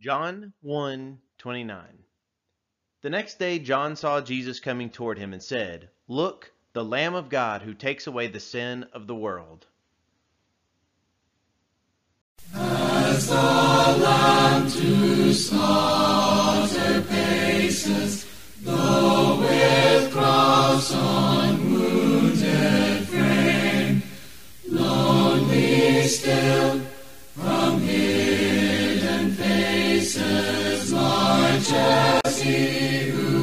John 1 29. The next day John saw Jesus coming toward him and said, Look, the Lamb of God who takes away the sin of the world. As the lamb to slaughter paces, though with cross on wounded frame, lonely still as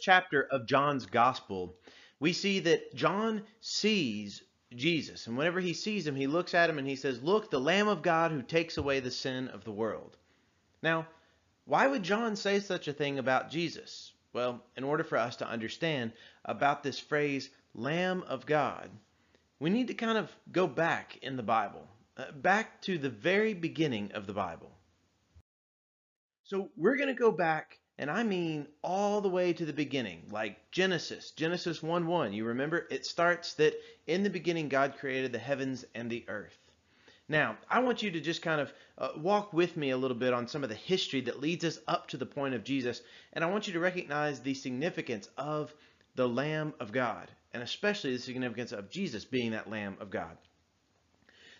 chapter of John's Gospel, we see that John sees Jesus. And whenever he sees him, he looks at him and he says, Look, the Lamb of God who takes away the sin of the world. Now, why would John say such a thing about Jesus? Well, in order for us to understand about this phrase, Lamb of God, we need to kind of go back in the Bible, uh, back to the very beginning of the Bible. So we're going to go back, and I mean all the way to the beginning, like Genesis, Genesis 1 1. You remember it starts that in the beginning God created the heavens and the earth. Now, I want you to just kind of uh, walk with me a little bit on some of the history that leads us up to the point of Jesus, and I want you to recognize the significance of the Lamb of God, and especially the significance of Jesus being that Lamb of God.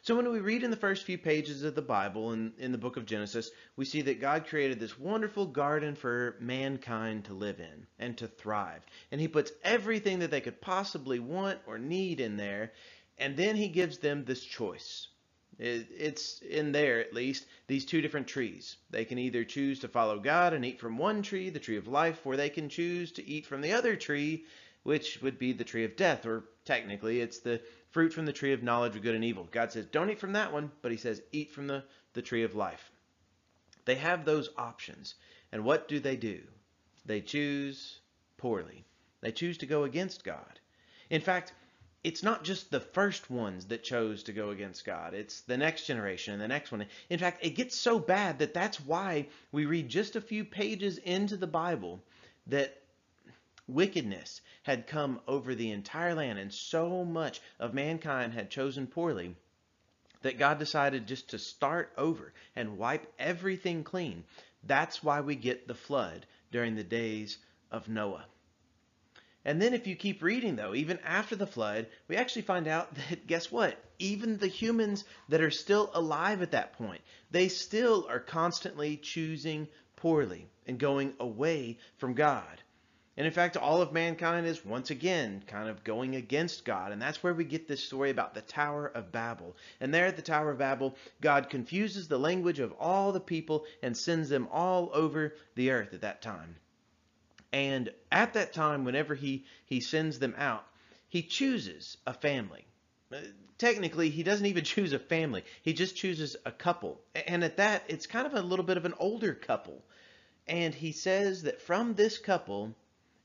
So when we read in the first few pages of the Bible in, in the book of Genesis, we see that God created this wonderful garden for mankind to live in and to thrive. And he puts everything that they could possibly want or need in there, and then he gives them this choice. It, it's in there, at least, these two different trees. They can either choose to follow God and eat from one tree, the tree of life, or they can choose to eat from the other tree, which would be the tree of death, or technically it's the fruit from the tree of knowledge of good and evil. God says, don't eat from that one, but he says, eat from the, the tree of life. They have those options. And what do they do? They choose poorly. They choose to go against God. In fact, it's not just the first ones that chose to go against God. It's the next generation and the next one. In fact, it gets so bad that that's why we read just a few pages into the Bible that wickedness had come over the entire land and so much of mankind had chosen poorly that God decided just to start over and wipe everything clean. That's why we get the flood during the days of Noah. And then if you keep reading though, even after the flood, we actually find out that guess what? Even the humans that are still alive at that point, they still are constantly choosing poorly and going away from God. And in fact, all of mankind is once again kind of going against God. And that's where we get this story about the Tower of Babel. And there at the Tower of Babel, God confuses the language of all the people and sends them all over the earth at that time. And at that time, whenever he, he sends them out, he chooses a family. Uh, technically, he doesn't even choose a family. He just chooses a couple. And at that, it's kind of a little bit of an older couple. And he says that from this couple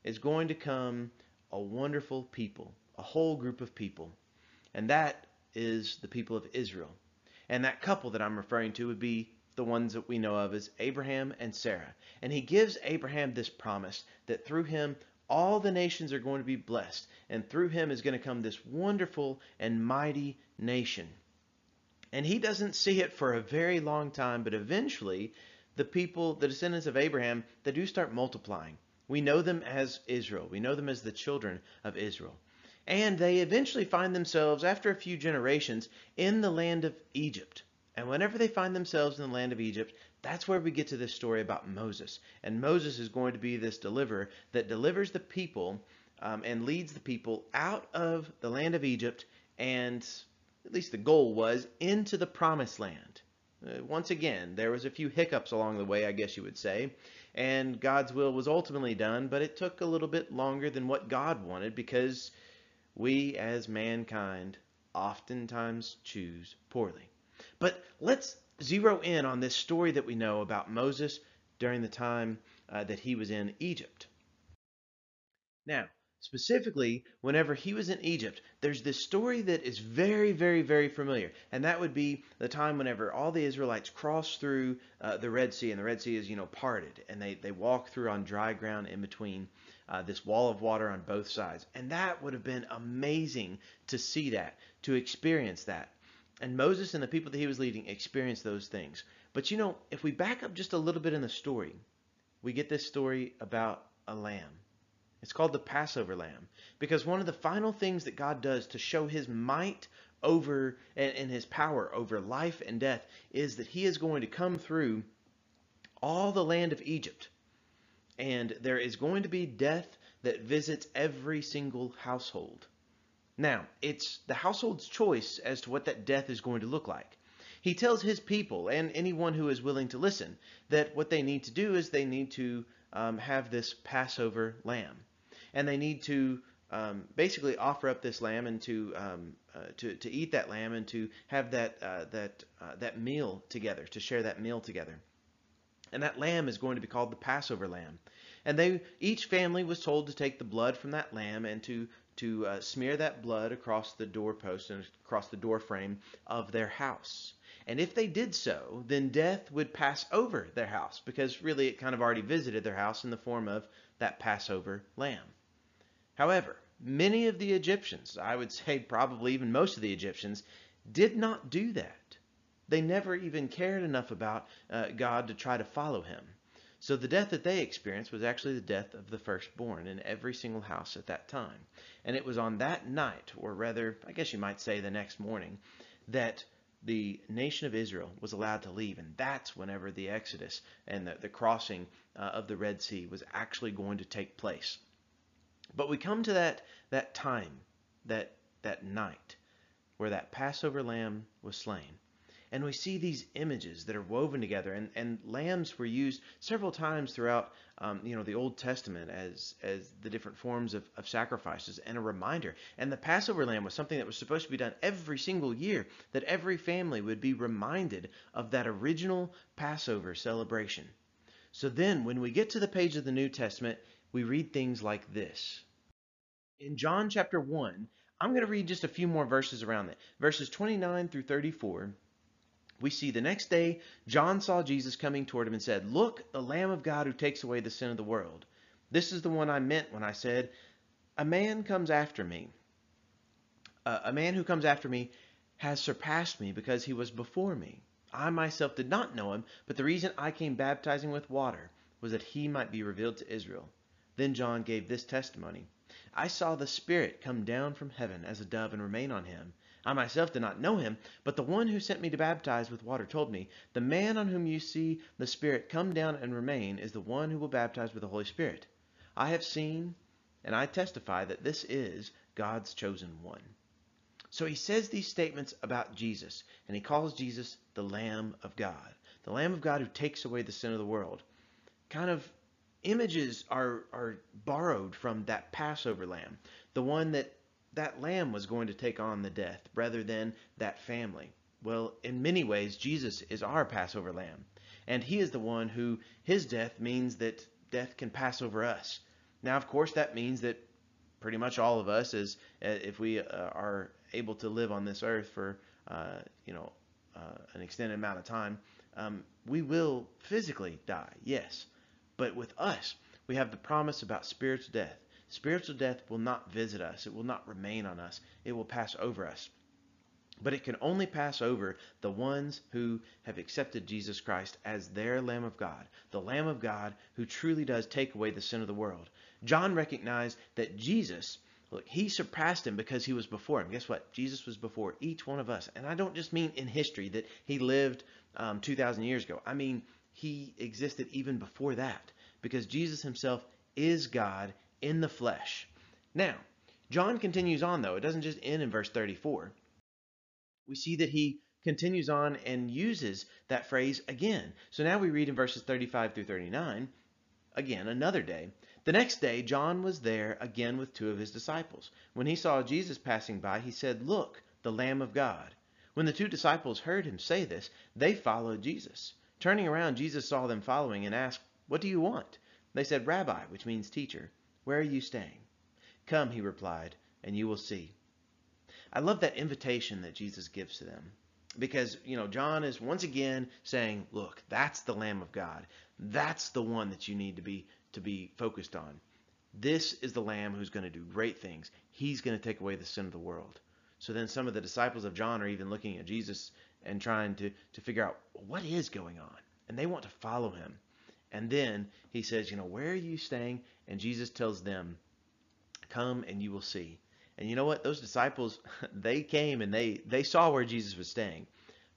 is going to come a wonderful people, a whole group of people. And that is the people of Israel. And that couple that I'm referring to would be the ones that we know of as Abraham and Sarah. And he gives Abraham this promise that through him all the nations are going to be blessed, and through him is going to come this wonderful and mighty nation. And he doesn't see it for a very long time, but eventually the people, the descendants of Abraham, they do start multiplying. We know them as Israel. We know them as the children of Israel. And they eventually find themselves, after a few generations, in the land of Egypt. And whenever they find themselves in the land of Egypt, that's where we get to this story about Moses. And Moses is going to be this deliverer that delivers the people um, and leads the people out of the land of Egypt and, at least the goal was, into the promised land. Uh, once again, there was a few hiccups along the way, I guess you would say, and God's will was ultimately done, but it took a little bit longer than what God wanted because we as mankind oftentimes choose poorly. But let's zero in on this story that we know about Moses during the time uh, that he was in Egypt. Now, specifically, whenever he was in Egypt, there's this story that is very, very, very familiar. And that would be the time whenever all the Israelites crossed through uh, the Red Sea, and the Red Sea is, you know, parted, and they, they walk through on dry ground in between uh, this wall of water on both sides. And that would have been amazing to see that, to experience that. And Moses and the people that he was leading experienced those things. But you know, if we back up just a little bit in the story, we get this story about a lamb. It's called the Passover lamb because one of the final things that God does to show his might over and, and his power over life and death is that he is going to come through all the land of Egypt and there is going to be death that visits every single household. Now, it's the household's choice as to what that death is going to look like. He tells his people and anyone who is willing to listen that what they need to do is they need to um, have this Passover lamb. And they need to um, basically offer up this lamb and to, um, uh, to, to eat that lamb and to have that, uh, that, uh, that meal together, to share that meal together. And that lamb is going to be called the Passover lamb. And they each family was told to take the blood from that lamb and to to uh, smear that blood across the doorpost and across the door frame of their house. And if they did so, then death would pass over their house because really it kind of already visited their house in the form of that Passover lamb. However, many of the Egyptians, I would say probably even most of the Egyptians, did not do that. They never even cared enough about uh, God to try to follow him. So the death that they experienced was actually the death of the firstborn in every single house at that time. And it was on that night, or rather, I guess you might say the next morning, that the nation of Israel was allowed to leave. And that's whenever the Exodus and the, the crossing uh, of the Red Sea was actually going to take place. But we come to that, that time, that, that night, where that Passover lamb was slain. And we see these images that are woven together, and, and lambs were used several times throughout, um, you know, the Old Testament as as the different forms of, of sacrifices and a reminder. And the Passover lamb was something that was supposed to be done every single year, that every family would be reminded of that original Passover celebration. So then, when we get to the page of the New Testament, we read things like this. In John chapter 1, I'm going to read just a few more verses around that. Verses 29 through 34 we see the next day, John saw Jesus coming toward him and said, Look, the Lamb of God who takes away the sin of the world. This is the one I meant when I said, A man comes after me. Uh, a man who comes after me has surpassed me because he was before me. I myself did not know him, but the reason I came baptizing with water was that he might be revealed to Israel. Then John gave this testimony I saw the Spirit come down from heaven as a dove and remain on him. I myself did not know him, but the one who sent me to baptize with water told me, The man on whom you see the Spirit come down and remain is the one who will baptize with the Holy Spirit. I have seen and I testify that this is God's chosen one. So he says these statements about Jesus, and he calls Jesus the Lamb of God, the Lamb of God who takes away the sin of the world. Kind of images are, are borrowed from that Passover lamb, the one that that lamb was going to take on the death rather than that family. Well, in many ways, Jesus is our Passover lamb. And he is the one who, his death means that death can pass over us. Now, of course, that means that pretty much all of us, as uh, if we uh, are able to live on this earth for, uh, you know, uh, an extended amount of time, um, we will physically die, yes. But with us, we have the promise about spiritual death Spiritual death will not visit us, it will not remain on us, it will pass over us. But it can only pass over the ones who have accepted Jesus Christ as their Lamb of God, the Lamb of God who truly does take away the sin of the world. John recognized that Jesus, look, he surpassed him because he was before him. Guess what? Jesus was before each one of us. And I don't just mean in history that he lived um, 2,000 years ago. I mean, he existed even before that because Jesus himself is God in the flesh. Now, John continues on, though. It doesn't just end in verse 34 we see that he continues on and uses that phrase again. So now we read in verses 35 through 39, again, another day. The next day, John was there again with two of his disciples. When he saw Jesus passing by, he said, Look, the Lamb of God. When the two disciples heard him say this, they followed Jesus. Turning around, Jesus saw them following and asked, What do you want? They said, Rabbi, which means teacher, where are you staying? Come, he replied, and you will see. I love that invitation that Jesus gives to them because, you know, John is once again saying, look, that's the Lamb of God. That's the one that you need to be to be focused on. This is the Lamb who's going to do great things. He's going to take away the sin of the world. So then some of the disciples of John are even looking at Jesus and trying to, to figure out what is going on. And they want to follow him. And then he says, you know, where are you staying? And Jesus tells them, come and you will see. And you know what? Those disciples, they came and they, they saw where Jesus was staying,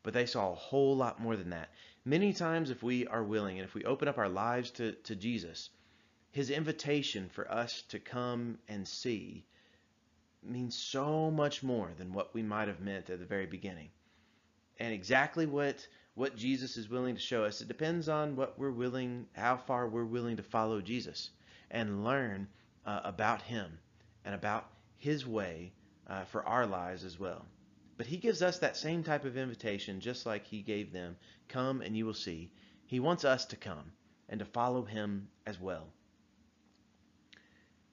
but they saw a whole lot more than that. Many times, if we are willing and if we open up our lives to, to Jesus, his invitation for us to come and see means so much more than what we might have meant at the very beginning. And exactly what what Jesus is willing to show us, it depends on what we're willing, how far we're willing to follow Jesus and learn uh, about him and about his way uh, for our lives as well. But he gives us that same type of invitation, just like he gave them come and you will see. He wants us to come and to follow him as well.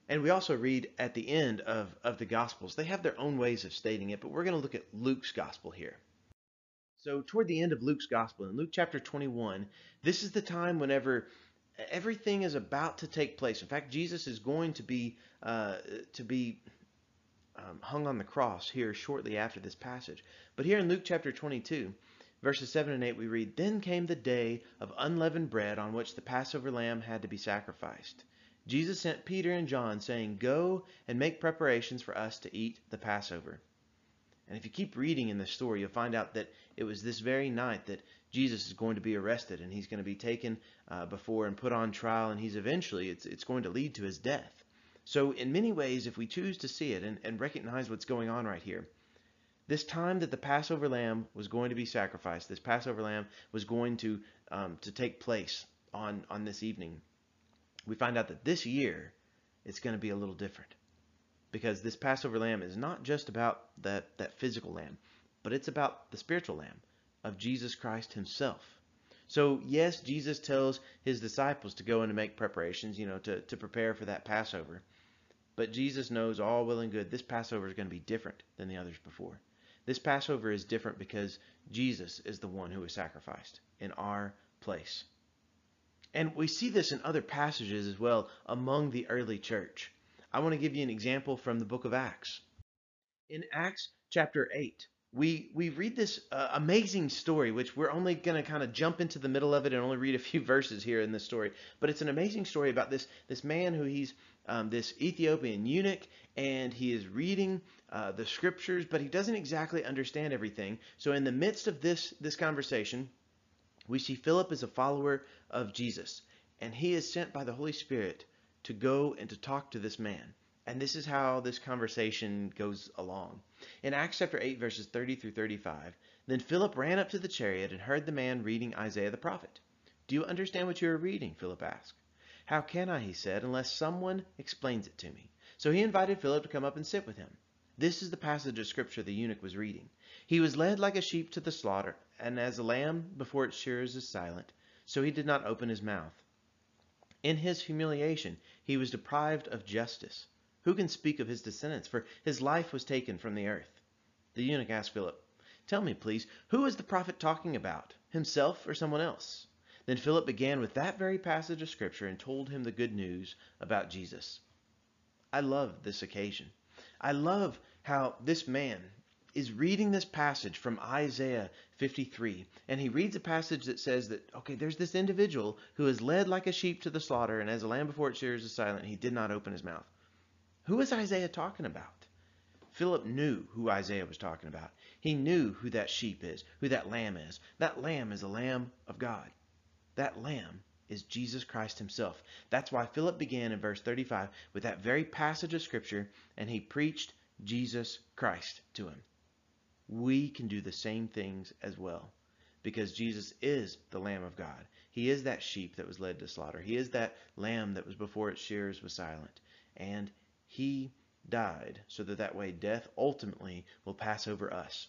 And we also read at the end of, of the Gospels, they have their own ways of stating it, but we're going to look at Luke's Gospel here. So, toward the end of Luke's Gospel, in Luke chapter 21, this is the time whenever everything is about to take place. In fact, Jesus is going to be uh, to be um, hung on the cross here shortly after this passage. But here in Luke chapter 22, verses 7 and 8, we read, Then came the day of unleavened bread on which the Passover lamb had to be sacrificed. Jesus sent Peter and John, saying, Go and make preparations for us to eat the Passover. And if you keep reading in this story, you'll find out that it was this very night that Jesus is going to be arrested and he's going to be taken uh, before and put on trial, and he's eventually, it's, it's going to lead to his death. So, in many ways, if we choose to see it and, and recognize what's going on right here, this time that the Passover lamb was going to be sacrificed, this Passover lamb was going to um, to take place on on this evening. We find out that this year it's going to be a little different because this Passover lamb is not just about that that physical lamb, but it's about the spiritual lamb of Jesus Christ Himself. So yes, Jesus tells his disciples to go and to make preparations, you know, to, to prepare for that Passover. But Jesus knows all well and good this Passover is going to be different than the others before. This Passover is different because Jesus is the one who was sacrificed in our place. And we see this in other passages as well among the early church. I want to give you an example from the book of Acts. In Acts chapter 8, we we read this uh, amazing story which we're only going to kind of jump into the middle of it and only read a few verses here in this story but it's an amazing story about this this man who he's um, this ethiopian eunuch and he is reading uh, the scriptures but he doesn't exactly understand everything so in the midst of this this conversation we see philip is a follower of jesus and he is sent by the holy spirit to go and to talk to this man and this is how this conversation goes along. In Acts chapter 8, verses 30 through 35, then Philip ran up to the chariot and heard the man reading Isaiah the prophet. Do you understand what you are reading? Philip asked. How can I, he said, unless someone explains it to me? So he invited Philip to come up and sit with him. This is the passage of scripture the eunuch was reading. He was led like a sheep to the slaughter, and as a lamb before its shearers is silent, so he did not open his mouth. In his humiliation, he was deprived of justice. Who can speak of his descendants? For his life was taken from the earth. The eunuch asked Philip, Tell me, please, who is the prophet talking about, himself or someone else? Then Philip began with that very passage of Scripture and told him the good news about Jesus. I love this occasion. I love how this man is reading this passage from Isaiah 53. And he reads a passage that says that, okay, there's this individual who is led like a sheep to the slaughter, and as a lamb before its shears is silent, he did not open his mouth. Who is Isaiah talking about? Philip knew who Isaiah was talking about. He knew who that sheep is, who that lamb is. That lamb is a lamb of God. That lamb is Jesus Christ himself. That's why Philip began in verse 35 with that very passage of Scripture, and he preached Jesus Christ to him we can do the same things as well because Jesus is the Lamb of God. He is that sheep that was led to slaughter. He is that lamb that was before its shears was silent. And he died so that that way death ultimately will pass over us.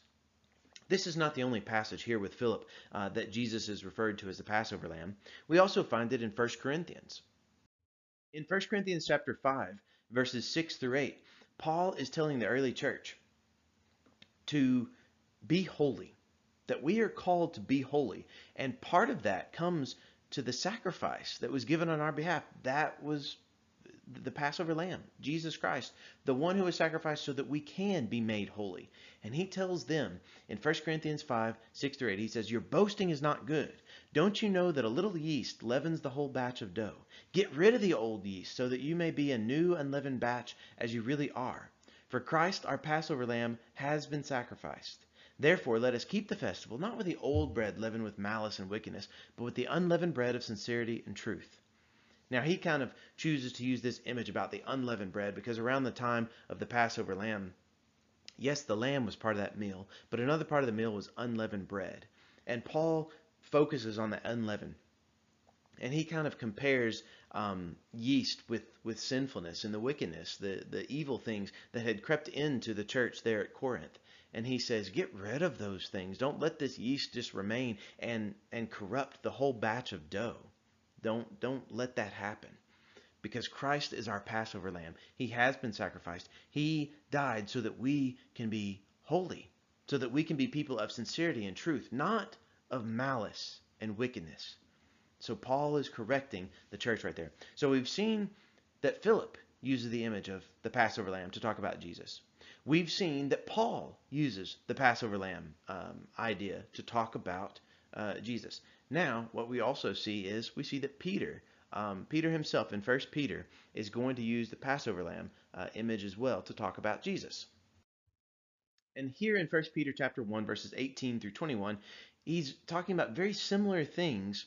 This is not the only passage here with Philip uh, that Jesus is referred to as the Passover lamb. We also find it in 1 Corinthians. In 1 Corinthians chapter 5, verses 6 through 8, Paul is telling the early church to be holy, that we are called to be holy. And part of that comes to the sacrifice that was given on our behalf. That was the Passover lamb, Jesus Christ, the one who was sacrificed so that we can be made holy. And he tells them in 1 Corinthians 5, 6 through 8, he says, Your boasting is not good. Don't you know that a little yeast leavens the whole batch of dough? Get rid of the old yeast so that you may be a new unleavened batch as you really are. For Christ, our Passover lamb, has been sacrificed. Therefore, let us keep the festival, not with the old bread leavened with malice and wickedness, but with the unleavened bread of sincerity and truth. Now, he kind of chooses to use this image about the unleavened bread because around the time of the Passover lamb, yes, the lamb was part of that meal, but another part of the meal was unleavened bread. And Paul focuses on the unleavened. And he kind of compares um, yeast with, with sinfulness and the wickedness, the, the evil things that had crept into the church there at Corinth. And he says, get rid of those things. Don't let this yeast just remain and, and corrupt the whole batch of dough. Don't, don't let that happen. Because Christ is our Passover lamb. He has been sacrificed. He died so that we can be holy, so that we can be people of sincerity and truth, not of malice and wickedness. So Paul is correcting the church right there. So we've seen that Philip uses the image of the Passover lamb to talk about Jesus. We've seen that Paul uses the Passover lamb um, idea to talk about uh, Jesus. Now, what we also see is we see that Peter, um, Peter himself in First Peter, is going to use the Passover lamb uh, image as well to talk about Jesus. And here in First Peter chapter 1, verses 18 through 21, he's talking about very similar things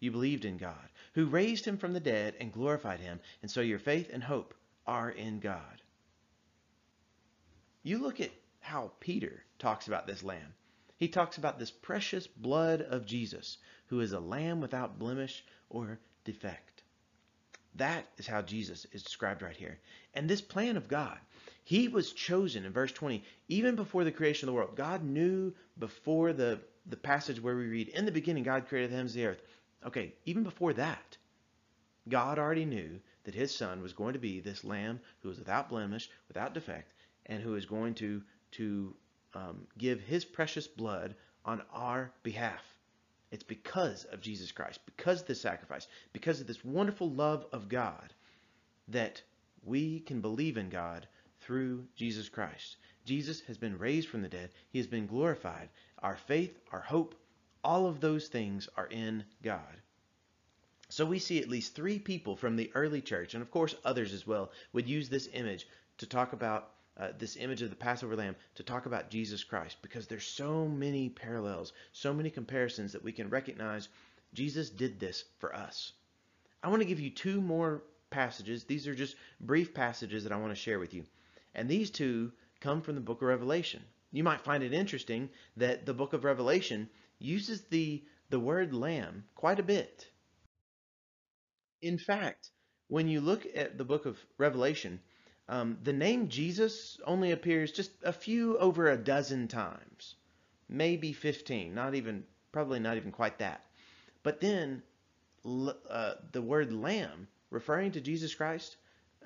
you believed in God who raised him from the dead and glorified him, and so your faith and hope are in God. You look at how Peter talks about this lamb. He talks about this precious blood of Jesus, who is a lamb without blemish or defect. That is how Jesus is described right here. And this plan of God, he was chosen in verse 20, even before the creation of the world. God knew before the, the passage where we read, In the beginning, God created the heavens and the earth. Okay, even before that, God already knew that his son was going to be this lamb who was without blemish, without defect, and who is going to, to um, give his precious blood on our behalf. It's because of Jesus Christ, because of the sacrifice, because of this wonderful love of God that we can believe in God through Jesus Christ. Jesus has been raised from the dead. He has been glorified. Our faith, our hope, all of those things are in God. So we see at least three people from the early church, and of course others as well, would use this image to talk about uh, this image of the Passover lamb to talk about Jesus Christ because there's so many parallels, so many comparisons that we can recognize Jesus did this for us. I want to give you two more passages. These are just brief passages that I want to share with you. And these two come from the book of Revelation. You might find it interesting that the book of Revelation uses the, the word lamb quite a bit. In fact, when you look at the book of Revelation, Um, the name Jesus only appears just a few over a dozen times, maybe 15, not even, probably not even quite that. But then uh, the word lamb, referring to Jesus Christ,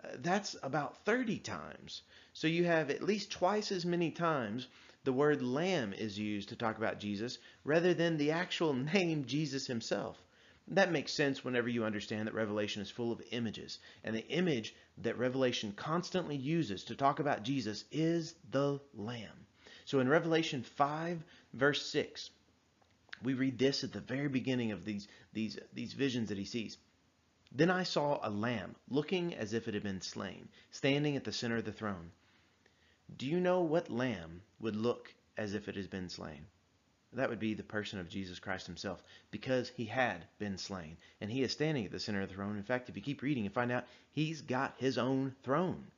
uh, that's about 30 times. So you have at least twice as many times the word lamb is used to talk about Jesus rather than the actual name Jesus himself. That makes sense whenever you understand that Revelation is full of images. And the image that Revelation constantly uses to talk about Jesus is the Lamb. So in Revelation 5, verse 6, we read this at the very beginning of these, these, these visions that he sees. Then I saw a lamb looking as if it had been slain, standing at the center of the throne. Do you know what lamb would look as if it has been slain? That would be the person of Jesus Christ himself, because he had been slain, and he is standing at the center of the throne. In fact, if you keep reading, you find out he's got his own throne.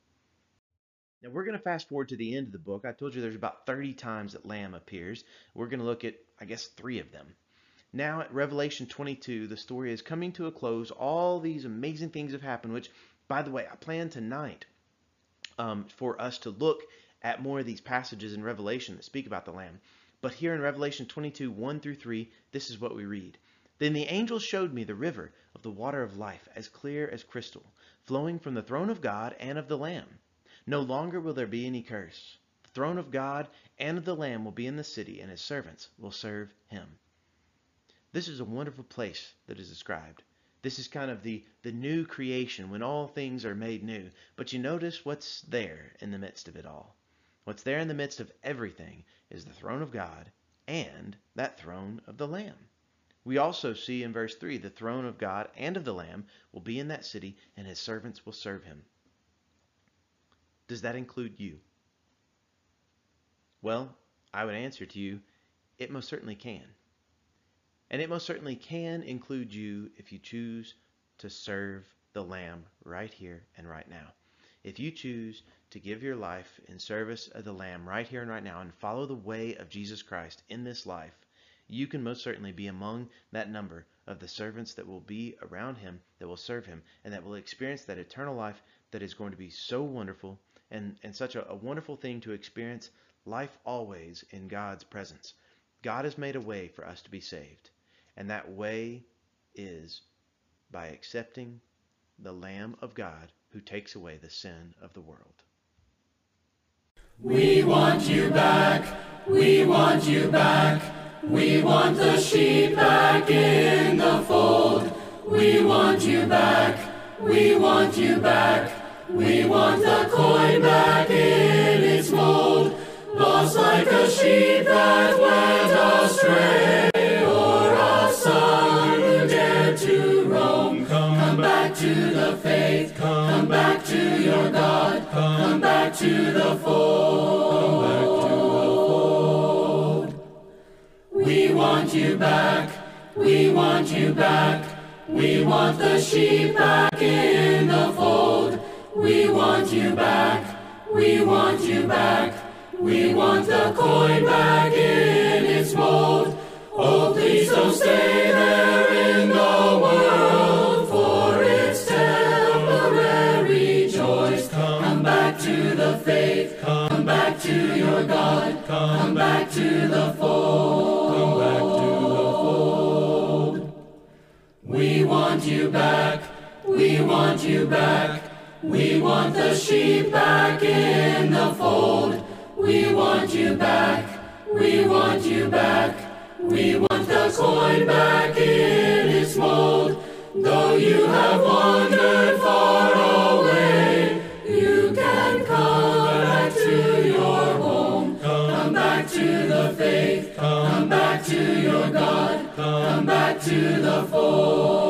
Now we're going to fast forward to the end of the book. I told you there's about 30 times that Lamb appears. We're going to look at, I guess, three of them. Now at Revelation 22, the story is coming to a close. All these amazing things have happened, which, by the way, I plan tonight um, for us to look at more of these passages in Revelation that speak about the Lamb. But here in Revelation 22, 1 through 3, this is what we read. Then the angel showed me the river of the water of life, as clear as crystal, flowing from the throne of God and of the Lamb. No longer will there be any curse. The throne of God and of the Lamb will be in the city, and his servants will serve him. This is a wonderful place that is described. This is kind of the, the new creation when all things are made new. But you notice what's there in the midst of it all. What's there in the midst of everything is the throne of God and that throne of the Lamb. We also see in verse 3 the throne of God and of the Lamb will be in that city, and his servants will serve him. Does that include you? Well, I would answer to you, it most certainly can. And it most certainly can include you if you choose to serve the Lamb right here and right now. If you choose to give your life in service of the Lamb right here and right now and follow the way of Jesus Christ in this life, you can most certainly be among that number of the servants that will be around him, that will serve him, and that will experience that eternal life that is going to be so wonderful and, and such a, a wonderful thing to experience life always in God's presence. God has made a way for us to be saved, and that way is by accepting the Lamb of God who takes away the sin of the world. We want you back, we want you back, we want the sheep back in the fold. We want you back, we want you back, we want the coin back in its mold. Lost like a sheep that went astray. Back to your God. Come back to the fold. We want you back. We want you back. We want the sheep back in the fold. We want you back. We want you back. We want the coin back in the faith. Come back to your God. Come back to the fold. Come back to the fold. We want you back. We want you back. We want the sheep back in the fold. We want you back. We want you back. We want the coin back in its mold. Though you have wandered far Come back to the fold.